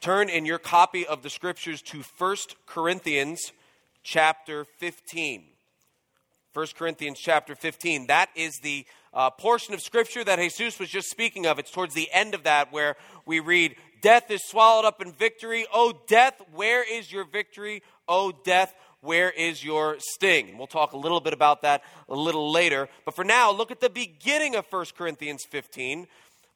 turn in your copy of the scriptures to 1 Corinthians chapter 15. 1 Corinthians chapter 15. That is the uh, portion of scripture that Jesus was just speaking of. It's towards the end of that where we read, Death is swallowed up in victory. Oh, death, where is your victory? Oh, death, where is your sting? We'll talk a little bit about that a little later. But for now, look at the beginning of 1 Corinthians 15.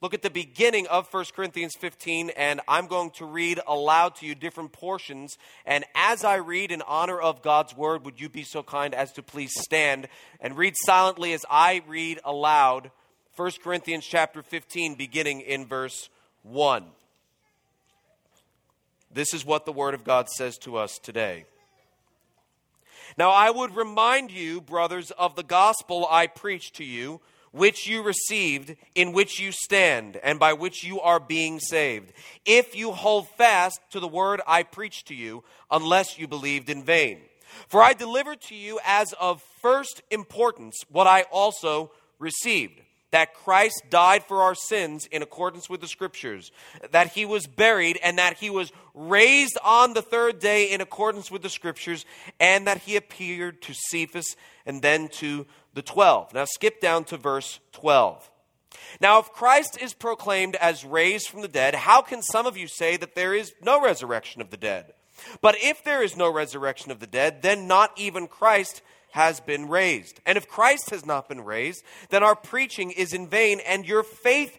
Look at the beginning of 1 Corinthians 15, and I'm going to read aloud to you different portions. And as I read in honor of God's word, would you be so kind as to please stand and read silently as I read aloud 1 Corinthians chapter 15, beginning in verse 1. This is what the Word of God says to us today. Now, I would remind you, brothers, of the gospel I preached to you, which you received, in which you stand, and by which you are being saved, if you hold fast to the word I preached to you, unless you believed in vain. For I delivered to you as of first importance what I also received that Christ died for our sins in accordance with the Scriptures, that he was buried, and that he was raised on the third day in accordance with the Scriptures, and that he appeared to Cephas and then to the twelve. Now skip down to verse 12. Now, if Christ is proclaimed as raised from the dead, how can some of you say that there is no resurrection of the dead? But if there is no resurrection of the dead, then not even Christ has been raised. And if Christ has not been raised, then our preaching is in vain and your faith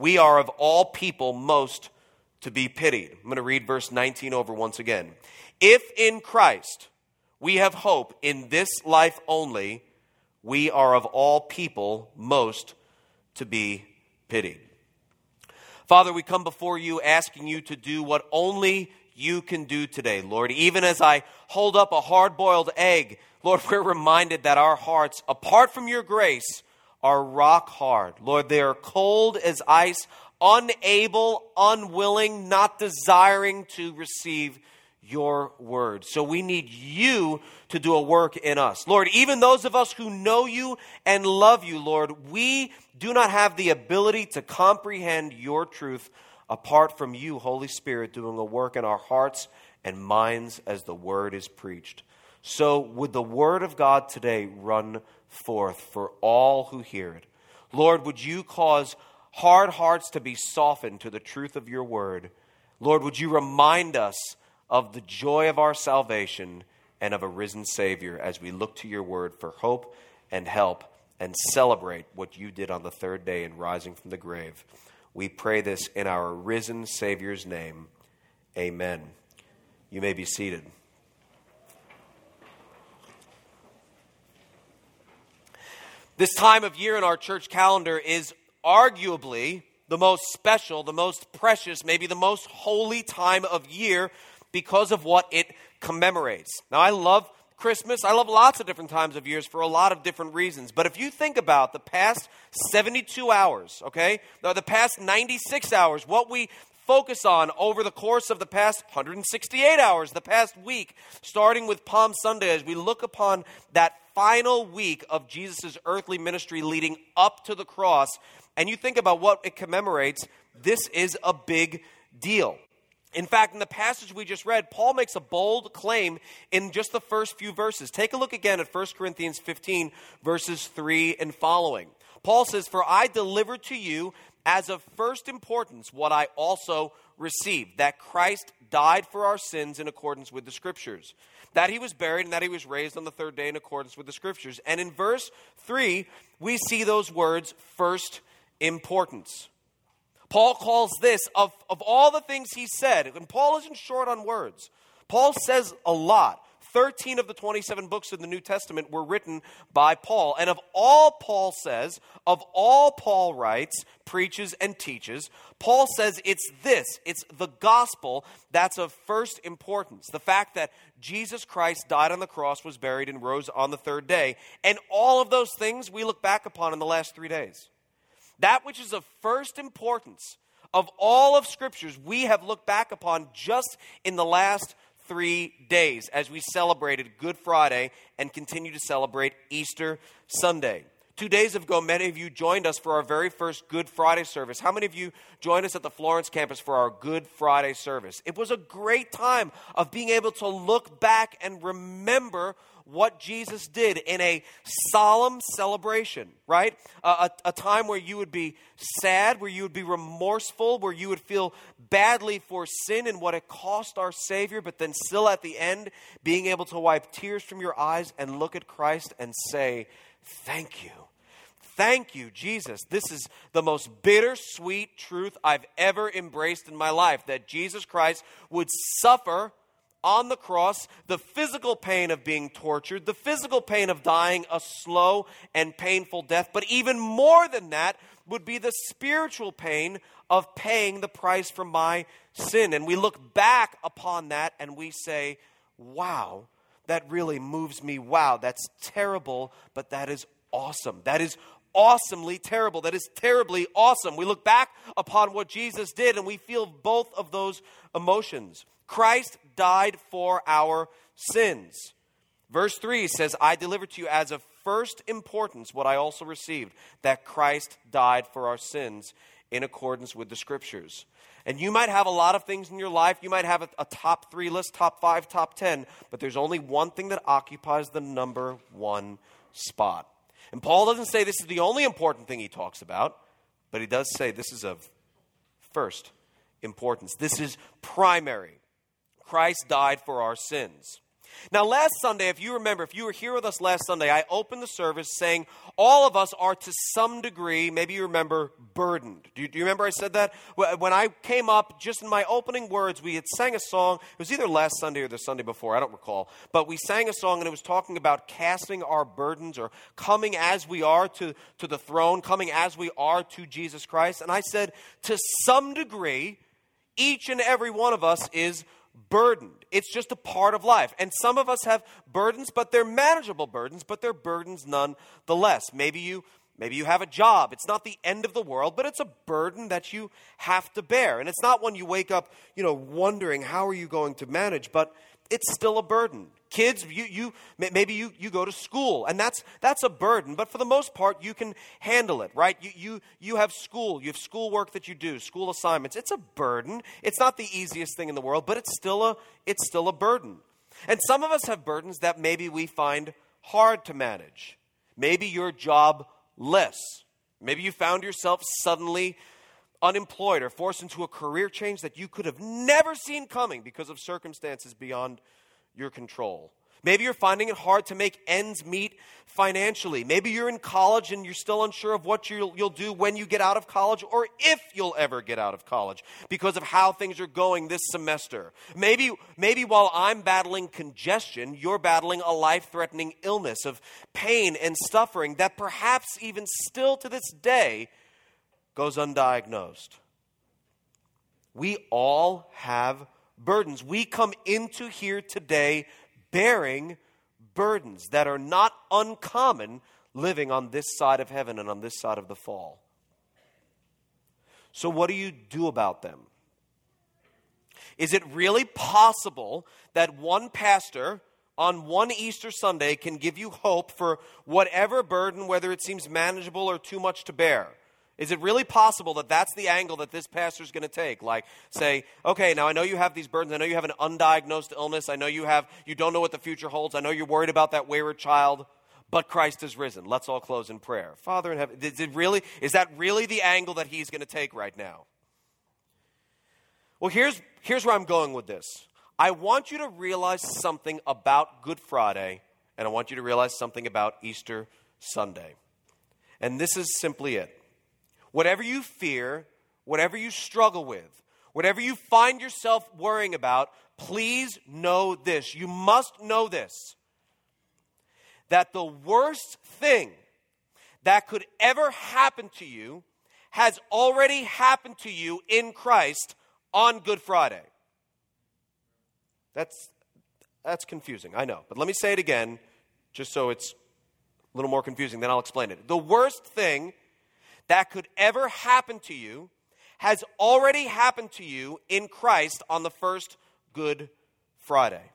we are of all people most to be pitied. I'm going to read verse 19 over once again. If in Christ we have hope in this life only, we are of all people most to be pitied. Father, we come before you asking you to do what only you can do today, Lord. Even as I hold up a hard boiled egg Lord, we're reminded that our hearts, apart from your grace, are rock hard. Lord, they are cold as ice, unable, unwilling, not desiring to receive your word. So we need you to do a work in us. Lord, even those of us who know you and love you, Lord, we do not have the ability to comprehend your truth apart from you, Holy Spirit, doing a work in our hearts and minds as the word is preached. So would the word of God today run forth for all who hear it? Lord, would you cause hard hearts to be softened to the truth of your word? Lord, would you remind us of the joy of our salvation and of a risen Savior as we look to your word for hope and help and celebrate what you did on the third day in rising from the grave? We pray this in our risen Savior's name. Amen. You may be seated. This time of year in our church calendar is arguably the most special, the most precious, maybe the most holy time of year because of what it commemorates. Now, I love Christmas. I love lots of different times of years for a lot of different reasons. But if you think about the past 72 hours, okay, the past 96 hours, what we focus on over the course of the past 168 hours, the past week, starting with Palm Sunday, as we look upon that final week of Jesus' earthly ministry leading up to the cross, and you think about what it commemorates, this is a big deal. In fact, in the passage we just read, Paul makes a bold claim in just the first few verses. Take a look again at 1 Corinthians 15, verses 3 and following. Paul says, For I delivered to you as of first importance what I also received that Christ died for our sins in accordance with the Scriptures that he was buried and that he was raised on the third day in accordance with the scriptures. And in verse 3, we see those words first importance. Paul calls this, of, of all the things he said, and Paul isn't short on words, Paul says a lot. 13 of the 27 books in the New Testament were written by Paul. And of all Paul says, of all Paul writes, preaches, and teaches, Paul says it's this it's the gospel that's of first importance. The fact that Jesus Christ died on the cross, was buried, and rose on the third day. And all of those things we look back upon in the last three days. That which is of first importance of all of scriptures we have looked back upon just in the last three days as we celebrated Good Friday and continue to celebrate Easter Sunday. Two days ago, many of you joined us for our very first Good Friday service. How many of you joined us at the Florence campus for our Good Friday service? It was a great time of being able to look back and remember what Jesus did in a solemn celebration, right? a, a, time where you would be sad, where you would be remorseful, where you would feel badly for sin and what it cost our Savior, but then still at the end, being able to wipe tears from your eyes and look at Christ and say, Thank you. Thank you, Jesus. This is the most bittersweet truth I've ever embraced in my life that Jesus Christ would suffer on the cross, the physical pain of being tortured, the physical pain of dying a slow and painful death, but even more than that would be the spiritual pain of paying the price for my sin. And we look back upon that and we say, wow, that really moves me. Wow, that's terrible, but that is awesome. That is awesomely terrible. That is terribly awesome. We look back upon what Jesus did and we feel both of those emotions. Christ died for our sins. Verse 3 says, I deliver to you as of first importance what I also received, that Christ died for our sins in accordance with the scriptures. And you might have a lot of things in your life. You might have a, a, top three list, top five, top ten, but there's only one thing that occupies the number one spot. And Paul doesn't say this is the only important thing he talks about, but he does say this is of first importance. This is primary. Christ died for our sins. Now, last Sunday, if you remember, if you were here with us last Sunday, I opened the service saying all of us are to some degree, maybe you remember, burdened. Do you, do you, remember I said that? When I came up, just in my opening words, we had sang a song. It was either last Sunday or the Sunday before, I don't recall. But we sang a song and it was talking about casting our burdens or coming as we are to, to the throne, coming as we are to Jesus Christ. And I said, to some degree, each and every one of us is burdened. It's just a part of life. And some of us have burdens, but they're manageable burdens, but they're burdens nonetheless. Maybe you maybe you have a job. It's not the end of the world, but it's a burden that you have to bear. And it's not one you wake up, you know, wondering how are you going to manage, but it's still a burden. Kids, you, you maybe you, you go to school, and that's that's a burden, but for the most part, you can handle it, right? You, you you have school, you have schoolwork that you do, school assignments. It's a burden. It's not the easiest thing in the world, but it's still a it's still a burden. And some of us have burdens that maybe we find hard to manage. Maybe your job less. Maybe you found yourself suddenly unemployed or forced into a career change that you could have never seen coming because of circumstances beyond your control. Maybe you're finding it hard to make ends meet financially. Maybe you're in college and you're still unsure of what you'll, you'll, do when you get out of college or if you'll ever get out of college because of how things are going this semester. Maybe, maybe while I'm battling congestion, you're battling a life threatening illness of pain and suffering that perhaps even still to this day goes undiagnosed. We all have burdens. We come into here today bearing burdens that are not uncommon living on this side of heaven and on this side of the fall. So, what do you do about them? Is it really possible that one pastor on one Easter Sunday can give you hope for whatever burden, whether it seems manageable or too much to bear? Is it really possible that that's the angle that this pastor is going to take? Like, say, okay, now I know you have these burdens. I know you have an undiagnosed illness. I know you have, you don't know what the future holds. I know you're worried about that wayward child, but Christ is risen. Let's all close in prayer. Father in heaven, is, it really, is that really the angle that he's going to take right now? Well, here's, here's where I'm going with this. I want you to realize something about Good Friday, and I want you to realize something about Easter Sunday. And this is simply it. Whatever you fear, whatever you struggle with, whatever you find yourself worrying about, please know this. You must know this that the worst thing that could ever happen to you has already happened to you in Christ on Good Friday. That's, that's confusing, I know. But let me say it again, just so it's a little more confusing, then I'll explain it. The worst thing that could ever happen to you has already happened to you in Christ on the first Good Friday.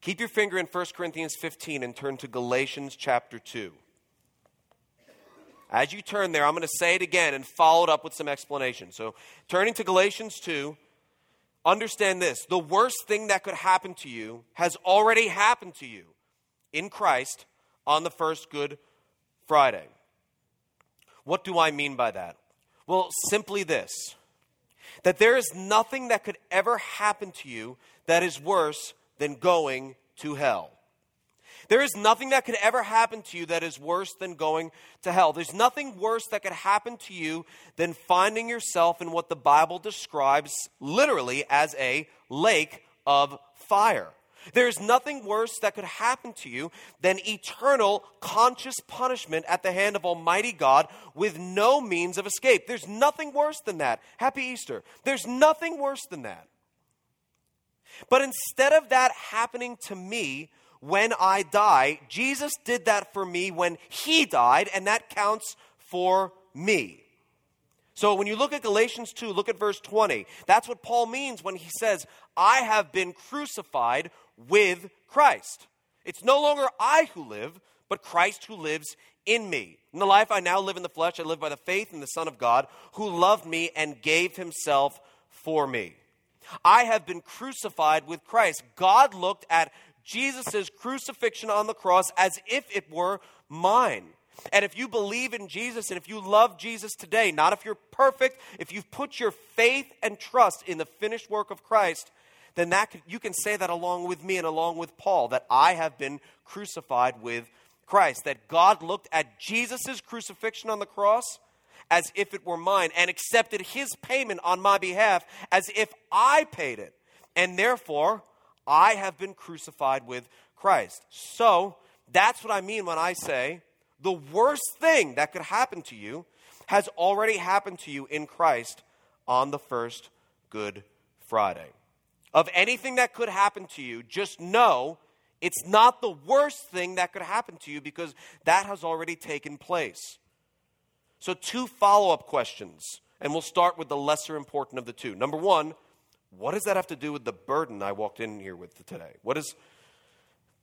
Keep your finger in 1 Corinthians 15 and turn to Galatians chapter 2. As you turn there, I'm going to say it again and follow it up with some explanation. So, turning to Galatians 2, understand this the worst thing that could happen to you has already happened to you in Christ on the first Good Friday. What do I mean by that? Well, simply this that there is nothing that could ever happen to you that is worse than going to hell. There is nothing that could ever happen to you that is worse than going to hell. There's nothing worse that could happen to you than finding yourself in what the Bible describes literally as a lake of fire. There's nothing worse that could happen to you than eternal conscious punishment at the hand of Almighty God with no means of escape. There's nothing worse than that. Happy Easter. There's nothing worse than that. But instead of that happening to me when I die, Jesus did that for me when he died, and that counts for me. So when you look at Galatians 2, look at verse 20. That's what Paul means when he says, I have been crucified with Christ. It's no longer I who live, but Christ who lives in me. In the life I now live in the flesh, I live by the faith in the Son of God, who loved me and gave himself for me. I have been crucified with Christ. God looked at Jesus' crucifixion on the cross as if it were mine. And if you believe in Jesus and if you love Jesus today, not if you're perfect, if you've put your faith and trust in the finished work of Christ, then that could, you can say that along with me and along with Paul that I have been crucified with Christ. That God looked at Jesus' crucifixion on the cross as if it were mine and accepted his payment on my behalf as if I paid it. And therefore, I have been crucified with Christ. So, that's what I mean when I say the worst thing that could happen to you has already happened to you in Christ on the first Good Friday of anything that could happen to you, just know it's not the worst thing that could happen to you because that has already taken place. So, two follow up questions, and we'll start with the lesser important of the two. Number one, what does that have to do with the burden I walked in here with today? What is,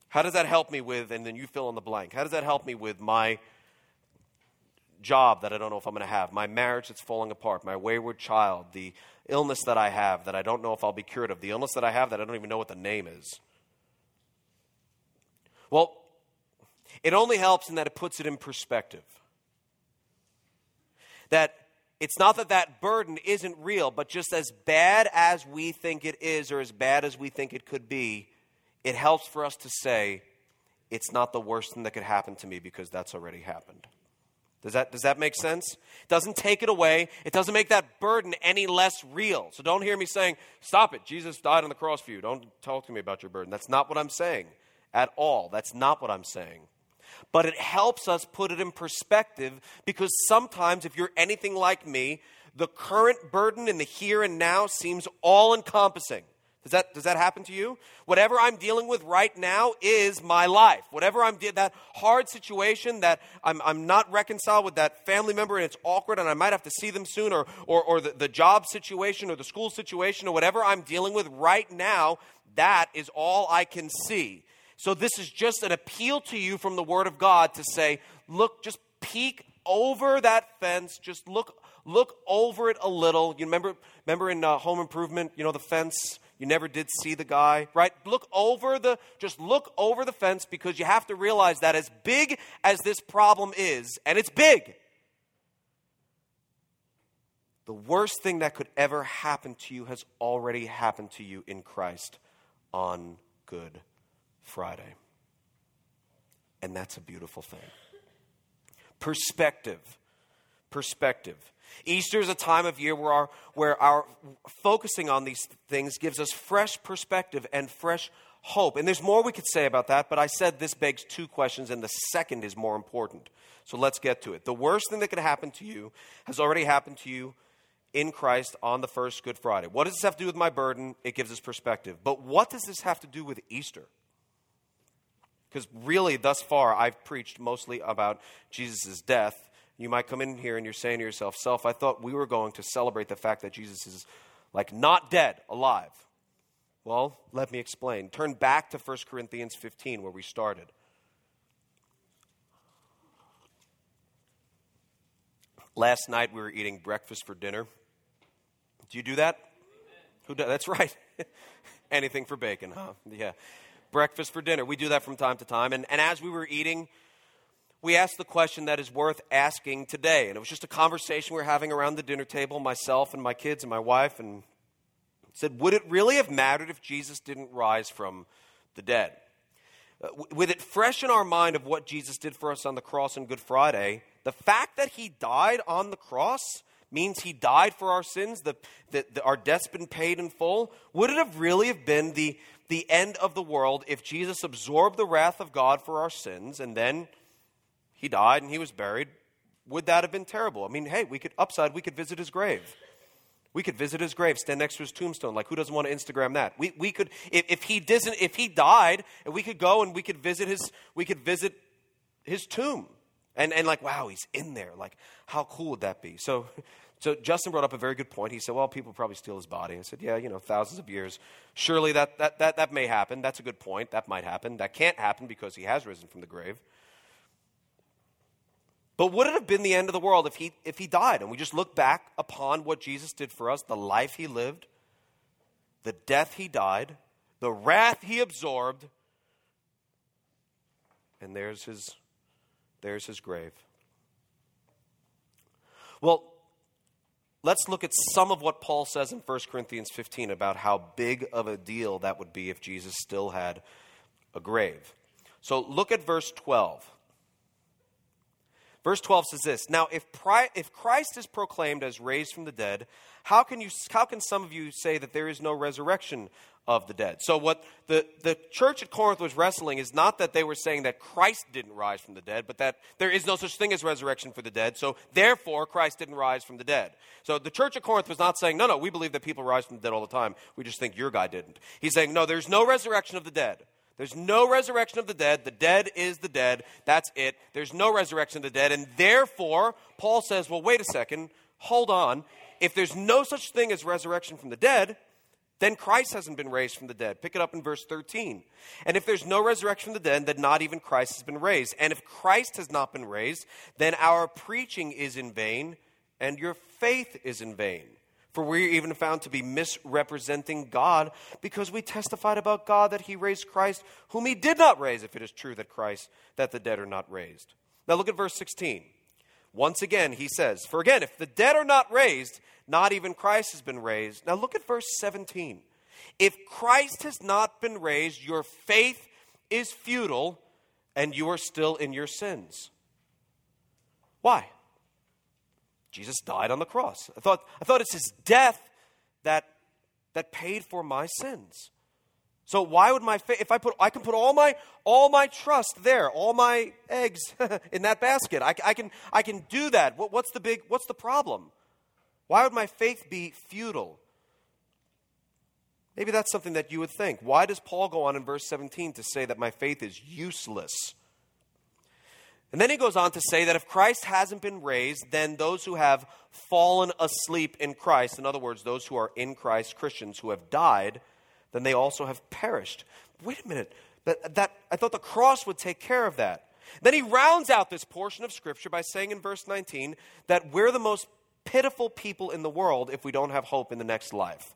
how does that help me with, and then you fill in the blank, how does that help me with my job that I don't know if I'm going to have, my marriage that's falling apart, my wayward child, the illness that I have that I don't know if I'll be cured of, the illness that I have that I don't even know what the name is. Well, it only helps in that it puts it in perspective. That it's not that that burden isn't real, but just as bad as we think it is or as bad as we think it could be, it helps for us to say, it's not the worst thing that could happen to me because that's already happened. Does that, does that make sense? It doesn't take it away. It doesn't make that burden any less real. So don't hear me saying, stop it. Jesus died on the cross for you. Don't talk to me about your burden. That's not what I'm saying at all. That's not what I'm saying. But it helps us put it in perspective because sometimes, if you're anything like me, the current burden in the here and now seems all encompassing. Does that, does that happen to you? Whatever I'm dealing with right now is my life. Whatever I'm de- that hard situation that I'm, I'm not reconciled with that family member and it's awkward and I might have to see them soon, or, or, or the, the job situation or the school situation or whatever I'm dealing with right now, that is all I can see. So this is just an appeal to you from the Word of God to say, look, just peek over that fence, just look look over it a little. You remember remember in uh, Home Improvement, you know the fence you never did see the guy, right? Look over the, just look over the fence because you have to realize that as big as this problem is, and it's big, the worst thing that could ever happen to you has already happened to you in Christ on Good Friday. And that's a beautiful thing. Perspective. Perspective. Easter is a time of year where our, where our focusing on these things gives us fresh perspective and fresh hope. And there's more we could say about that, but I said this begs two questions, and the second is more important. So let's get to it. The worst thing that could happen to you has already happened to you in Christ on the first Good Friday. What does this have to do with my burden? It gives us perspective. But what does this have to do with Easter? Because really, thus far, I've preached mostly about Jesus' death. You might come in here and you're saying to yourself, Self, I thought we were going to celebrate the fact that Jesus is like not dead, alive. Well, let me explain. Turn back to 1 Corinthians 15, where we started. Last night we were eating breakfast for dinner. Do you do that? Who does? That's right. Anything for bacon, huh? Yeah. Breakfast for dinner. We do that from time to time. And, and as we were eating, we asked the question that is worth asking today. And it was just a conversation we were having around the dinner table, myself and my kids and my wife, and said, Would it really have mattered if Jesus didn't rise from the dead? Uh, with it fresh in our mind of what Jesus did for us on the cross on Good Friday, the fact that he died on the cross means he died for our sins, that our debt's been paid in full. Would it have really have been the, the end of the world if Jesus absorbed the wrath of God for our sins and then he died and he was buried? Would that have been terrible? I mean, hey, we could upside, we could visit his grave. We could visit his grave, stand next to his tombstone. Like, who doesn't want to Instagram that? We, we could, if, if he doesn't, if he died, we could go and we could visit his, we could visit his tomb. And, and like, wow, he's in there. Like, how cool would that be? So, so Justin brought up a very good point. He said, well, people probably steal his body. I said, yeah, you know, thousands of years. Surely that, that, that, that may happen. That's a good point. That might happen. That can't happen because he has risen from the grave. But would it have been the end of the world if he, if he died? And we just look back upon what Jesus did for us, the life he lived, the death he died, the wrath he absorbed, and there's his there's his grave. Well, let's look at some of what Paul says in 1 Corinthians 15 about how big of a deal that would be if Jesus still had a grave. So look at verse 12. Verse 12 says this Now, if, if Christ is proclaimed as raised from the dead, how can, you, how can some of you say that there is no resurrection of the dead. So, what the, the church at Corinth was wrestling is not that they were saying that Christ didn't rise from the dead, but that there is no such thing as resurrection for the dead. So, therefore, Christ didn't rise from the dead. So, the church at Corinth was not saying, no, no, we believe that people rise from the dead all the time. We just think your guy didn't. He's saying, no, there's no resurrection of the dead. There's no resurrection of the dead. The dead is the dead. That's it. There's no resurrection of the dead. And therefore, Paul says, well, wait a second. Hold on. If there's no such thing as resurrection from the dead, then Christ hasn't been raised from the dead. Pick it up in verse 13. And if there's no resurrection from the dead, then not even Christ has been raised. And if Christ has not been raised, then our preaching is in vain and your faith is in vain. For we're even found to be misrepresenting God because we testified about God that he raised Christ, whom he did not raise, if it is true that Christ, that the dead are not raised. Now look at verse 16. Once again, he says, For again, if the dead are not raised, not even Christ has been raised. Now look at verse 17. If Christ has not been raised, your faith is futile and you are still in your sins. Why? Jesus died on the cross. I thought, I thought it's his death that, that paid for my sins. So why would my faith, if I put, I can put all my, all my trust there, all my eggs in that basket. I, I, can, I can do that. What, what's the big, what's the problem? Why would my faith be futile? Maybe that's something that you would think. Why does Paul go on in verse 17 to say that my faith is useless? And then he goes on to say that if Christ hasn't been raised, then those who have fallen asleep in Christ, in other words, those who are in Christ, Christians who have died, then they also have perished. Wait a minute. That, that, I thought the cross would take care of that. Then he rounds out this portion of Scripture by saying in verse 19 that we're the most pitiful people in the world if we don't have hope in the next life.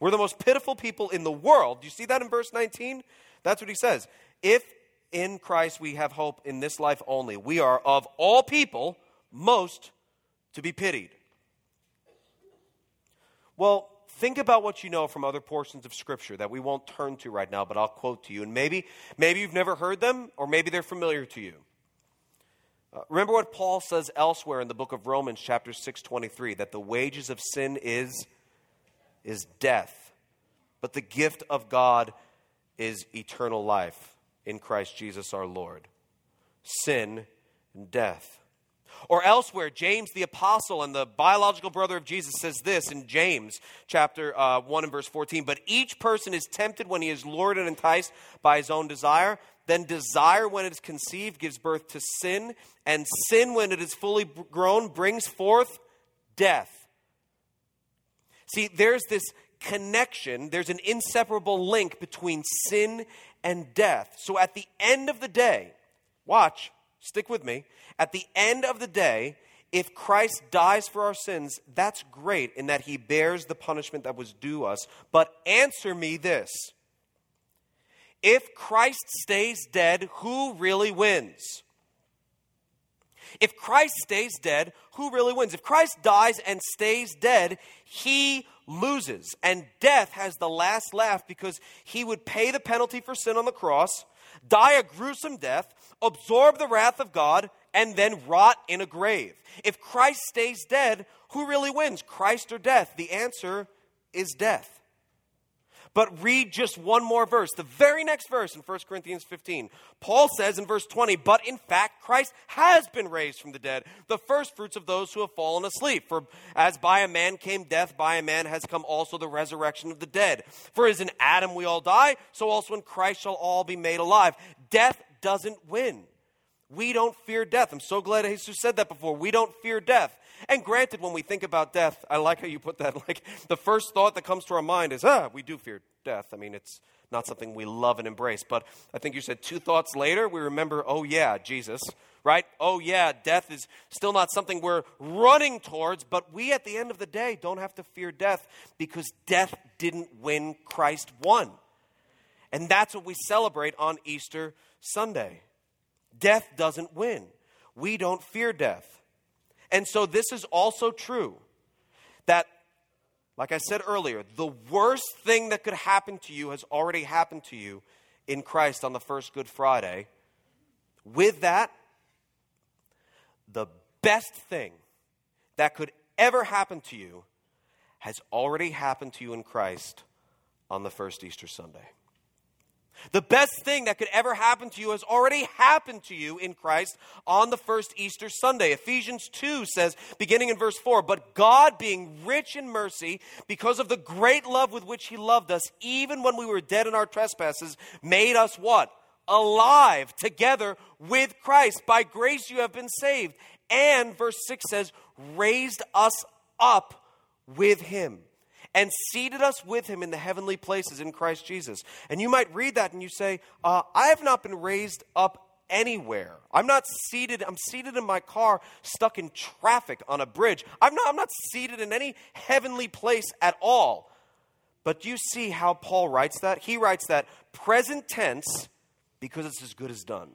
We're the most pitiful people in the world. Do you see that in verse 19? That's what he says. If in Christ we have hope in this life only, we are of all people most to be pitied. Well, think about what you know from other portions of scripture that we won't turn to right now but i'll quote to you. And maybe maybe you've never heard them or maybe they're familiar to you. Uh, remember what Paul says elsewhere in the book of Romans, chapter 6, 23, that the wages of sin is, is death, but the gift of God is eternal life in Christ Jesus our Lord. Sin and death. Or elsewhere, James the apostle and the biological brother of Jesus says this in James chapter uh, 1 and verse 14. But each person is tempted when he is lured and enticed by his own desire. Then desire, when it is conceived, gives birth to sin. And sin, when it is fully grown, brings forth death. See, there's this connection, there's an inseparable link between sin and death. So at the end of the day, watch, stick with me. At the end of the day, if Christ dies for our sins, that's great in that he bears the punishment that was due us. But answer me this if Christ stays dead, who really wins? If Christ stays dead, who really wins? If Christ dies and stays dead, he loses. And death has the last laugh because he would pay the penalty for sin on the cross, die a gruesome death, absorb the wrath of God, and then rot in a grave. If Christ stays dead, who really wins, Christ or death? The answer is death. But read just one more verse, the very next verse in 1 Corinthians 15. Paul says in verse 20, But in fact, Christ has been raised from the dead, the first fruits of those who have fallen asleep. For as by a man came death, by a man has come also the resurrection of the dead. For as in Adam we all die, so also in Christ shall all be made alive. Death doesn't win. We don't fear death. I'm so glad Jesus said that before. We don't fear death. And granted, when we think about death, I like how you put that. Like the first thought that comes to our mind is, ah, we do fear death. I mean, it's not something we love and embrace. But I think you said two thoughts later, we remember, oh, yeah, Jesus, right? Oh, yeah, death is still not something we're running towards, but we at the end of the day don't have to fear death because death didn't win, Christ won. And that's what we celebrate on Easter Sunday. Death doesn't win. We don't fear death. And so this is also true that, like I said earlier, the worst thing that could happen to you has already happened to you in Christ on the first Good Friday. With that, the best thing that could ever happen to you has already happened to you in Christ on the first Easter Sunday. The best thing that could ever happen to you has already happened to you in Christ on the first Easter Sunday. Ephesians 2 says, beginning in verse 4, But God, being rich in mercy, because of the great love with which He loved us, even when we were dead in our trespasses, made us what? Alive together with Christ. By grace you have been saved. And verse 6 says, raised us up with Him and seated us with him in the heavenly places in Christ Jesus. And you might read that and you say, uh, I have not been raised up anywhere. I'm not seated, I'm seated in my car, stuck in traffic on a bridge. I'm not, I'm not seated in any heavenly place at all. But you see how Paul writes that? He writes that present tense because it's as good as done.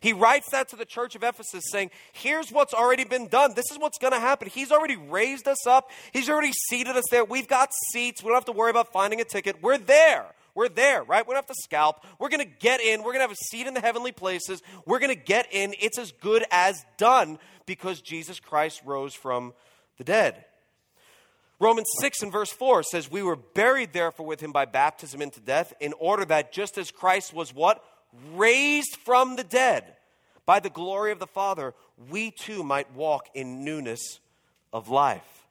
He writes that to the church of Ephesus, saying, Here's what's already been done. This is what's going to happen. He's already raised us up, He's already seated us there. We've got seats. We don't have to worry about finding a ticket. We're there. We're there, right? We don't have to scalp. We're going to get in. We're going to have a seat in the heavenly places. We're going to get in. It's as good as done because Jesus Christ rose from the dead. Romans 6 and verse 4 says, We were buried therefore with him by baptism into death, in order that just as Christ was what? Raised from the dead by the glory of the Father, we too might walk in newness of life.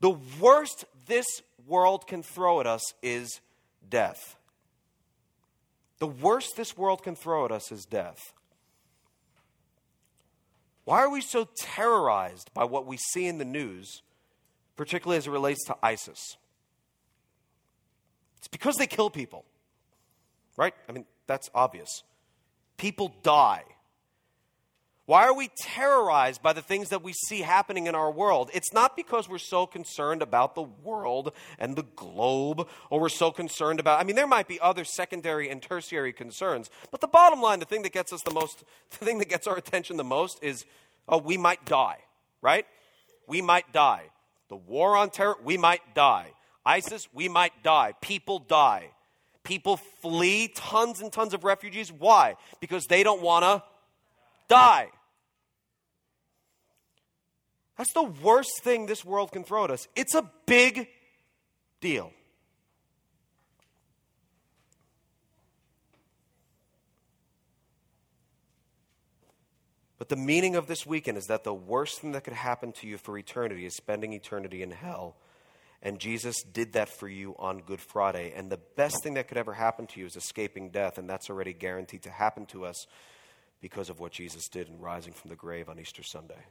The worst this world can throw at us is death. The worst this world can throw at us is death. Why are we so terrorized by what we see in the news, particularly as it relates to ISIS? It's because they kill people, right? I mean, that's obvious. People die. Why are we terrorized by the things that we see happening in our world? It's not because we're so concerned about the world and the globe, or we're so concerned about, I mean, there might be other secondary and tertiary concerns, but the bottom line, the thing that gets us the most, the thing that gets our attention the most is, oh, we might die, right? We might die. The war on terror, we might die. ISIS, we might die. People die. People flee, tons and tons of refugees. Why? Because they don't want to die. That's the worst thing this world can throw at us. It's a big deal. But the meaning of this weekend is that the worst thing that could happen to you for eternity is spending eternity in hell. And Jesus did that for you on Good Friday. And the best thing that could ever happen to you is escaping death. And that's already guaranteed to happen to us because of what Jesus did in rising from the grave on Easter Sunday.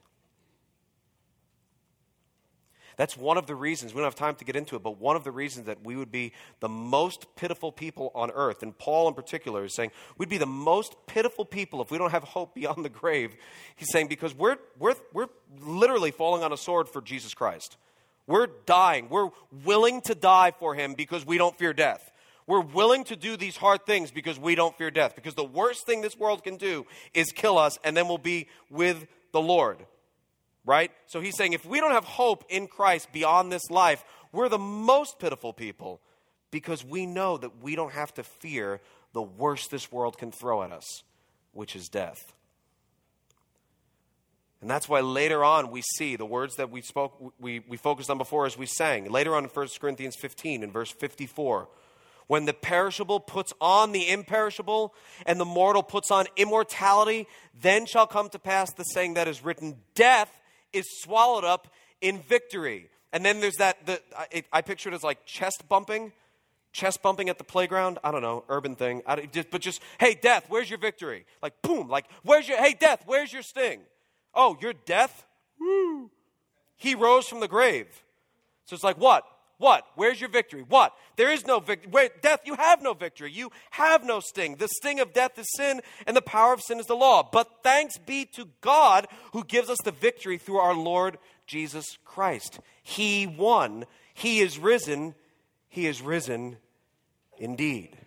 That's one of the reasons, we don't have time to get into it, but one of the reasons that we would be the most pitiful people on earth, and Paul in particular is saying we'd be the most pitiful people if we don't have hope beyond the grave. He's saying because we're, we're, we're literally falling on a sword for Jesus Christ. We're dying. We're willing to die for him because we don't fear death. We're willing to do these hard things because we don't fear death. Because the worst thing this world can do is kill us, and then we'll be with the Lord right? So he's saying if we don't have hope in Christ beyond this life, we're the most pitiful people because we know that we don't have to fear the worst this world can throw at us, which is death. And that's why later on we see the words that we spoke, we, we focused on before as we sang. Later on in 1 Corinthians 15, in verse 54, when the perishable puts on the imperishable and the mortal puts on immortality, then shall come to pass the saying that is written Death is swallowed up in victory. And then there's that, the, I, I picture it as like chest bumping, chest bumping at the playground. I don't know, urban thing. I, just, but just, hey, death, where's your victory? Like, boom, like, where's your, hey, death, where's your sting? Oh, your death? Woo. He rose from the grave. So it's like, what? What? Where's your victory? What? There is no victory. Death, you have no victory. You have no sting. The sting of death is sin, and the power of sin is the law. But thanks be to God who gives us the victory through our Lord Jesus Christ. He won. He is risen. He is risen indeed.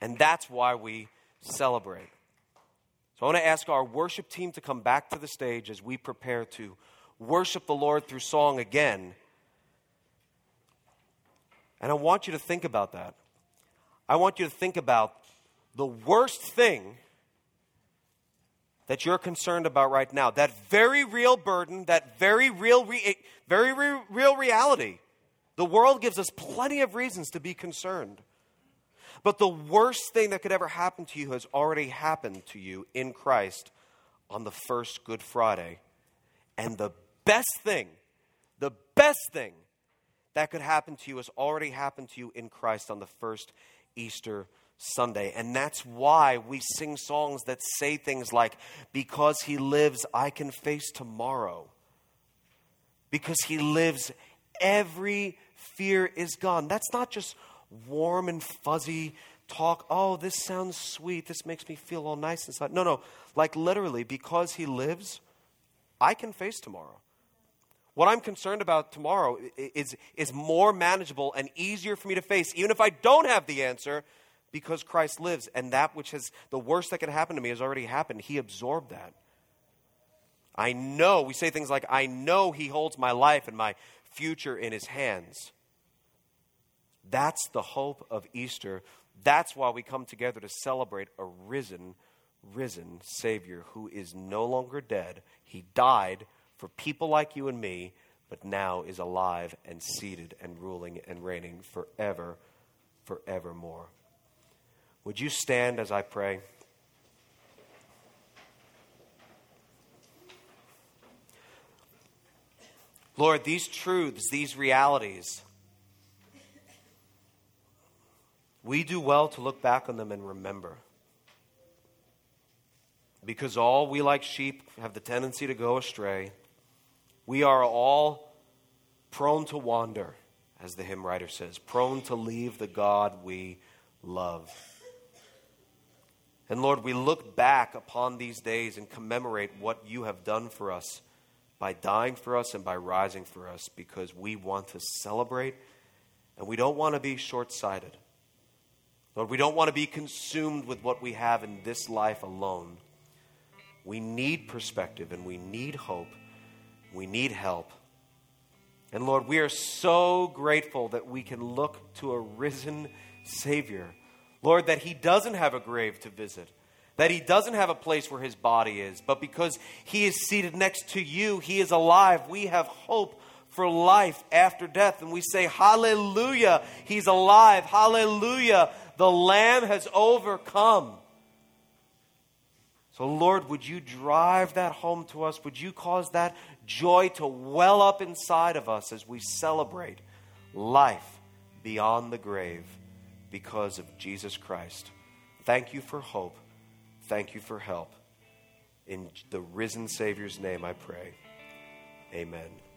And that's why we celebrate. So I want to ask our worship team to come back to the stage as we prepare to worship the Lord through song again. And I want you to think about that. I want you to think about the worst thing that you're concerned about right now. That very real burden, that very real, re- very re- real reality. The world gives us plenty of reasons to be concerned. But the worst thing that could ever happen to you has already happened to you in Christ on the first Good Friday. And the best thing, the best thing that could happen to you has already happened to you in Christ on the first Easter Sunday. And that's why we sing songs that say things like, Because he lives, I can face tomorrow. Because he lives, every fear is gone. That's not just warm and fuzzy talk. Oh, this sounds sweet. This makes me feel all nice inside. No, no. Like literally, because he lives, I can face tomorrow. What I'm concerned about tomorrow is, is more manageable and easier for me to face, even if I don't have the answer, because Christ lives. And that which has the worst that could happen to me has already happened. He absorbed that. I know, we say things like, I know He holds my life and my future in His hands. That's the hope of Easter. That's why we come together to celebrate a risen, risen Savior who is no longer dead. He died for people like you and me, but now is alive and seated and ruling and reigning forever, forevermore. Would you stand as I pray? Lord, these truths, these realities, we do well to look back on them and remember. Because all we, like sheep, have the tendency to go astray. We are all prone to wander, as the hymn writer says, prone to leave the God we love. And Lord, we look back upon these days and commemorate what you have done for us by dying for us and by rising for us because we want to celebrate and we don't want to be short sighted. Lord, we don't want to be consumed with what we have in this life alone. We need perspective and we need hope we need help. And Lord, we are so grateful that we can look to a risen Savior. Lord, that He doesn't have a grave to visit, that he doesn't have a place where his body is, but because he is seated next to you, he is alive. We have hope for life after death. And we say, Hallelujah, he's alive. Hallelujah, the Lamb has overcome. So, Lord, would you drive that home to us? Would you cause that joy to well up inside of us as we celebrate life beyond the grave because of Jesus Christ? Thank you for hope. Thank you for help. In the risen Savior's name, I pray. Amen.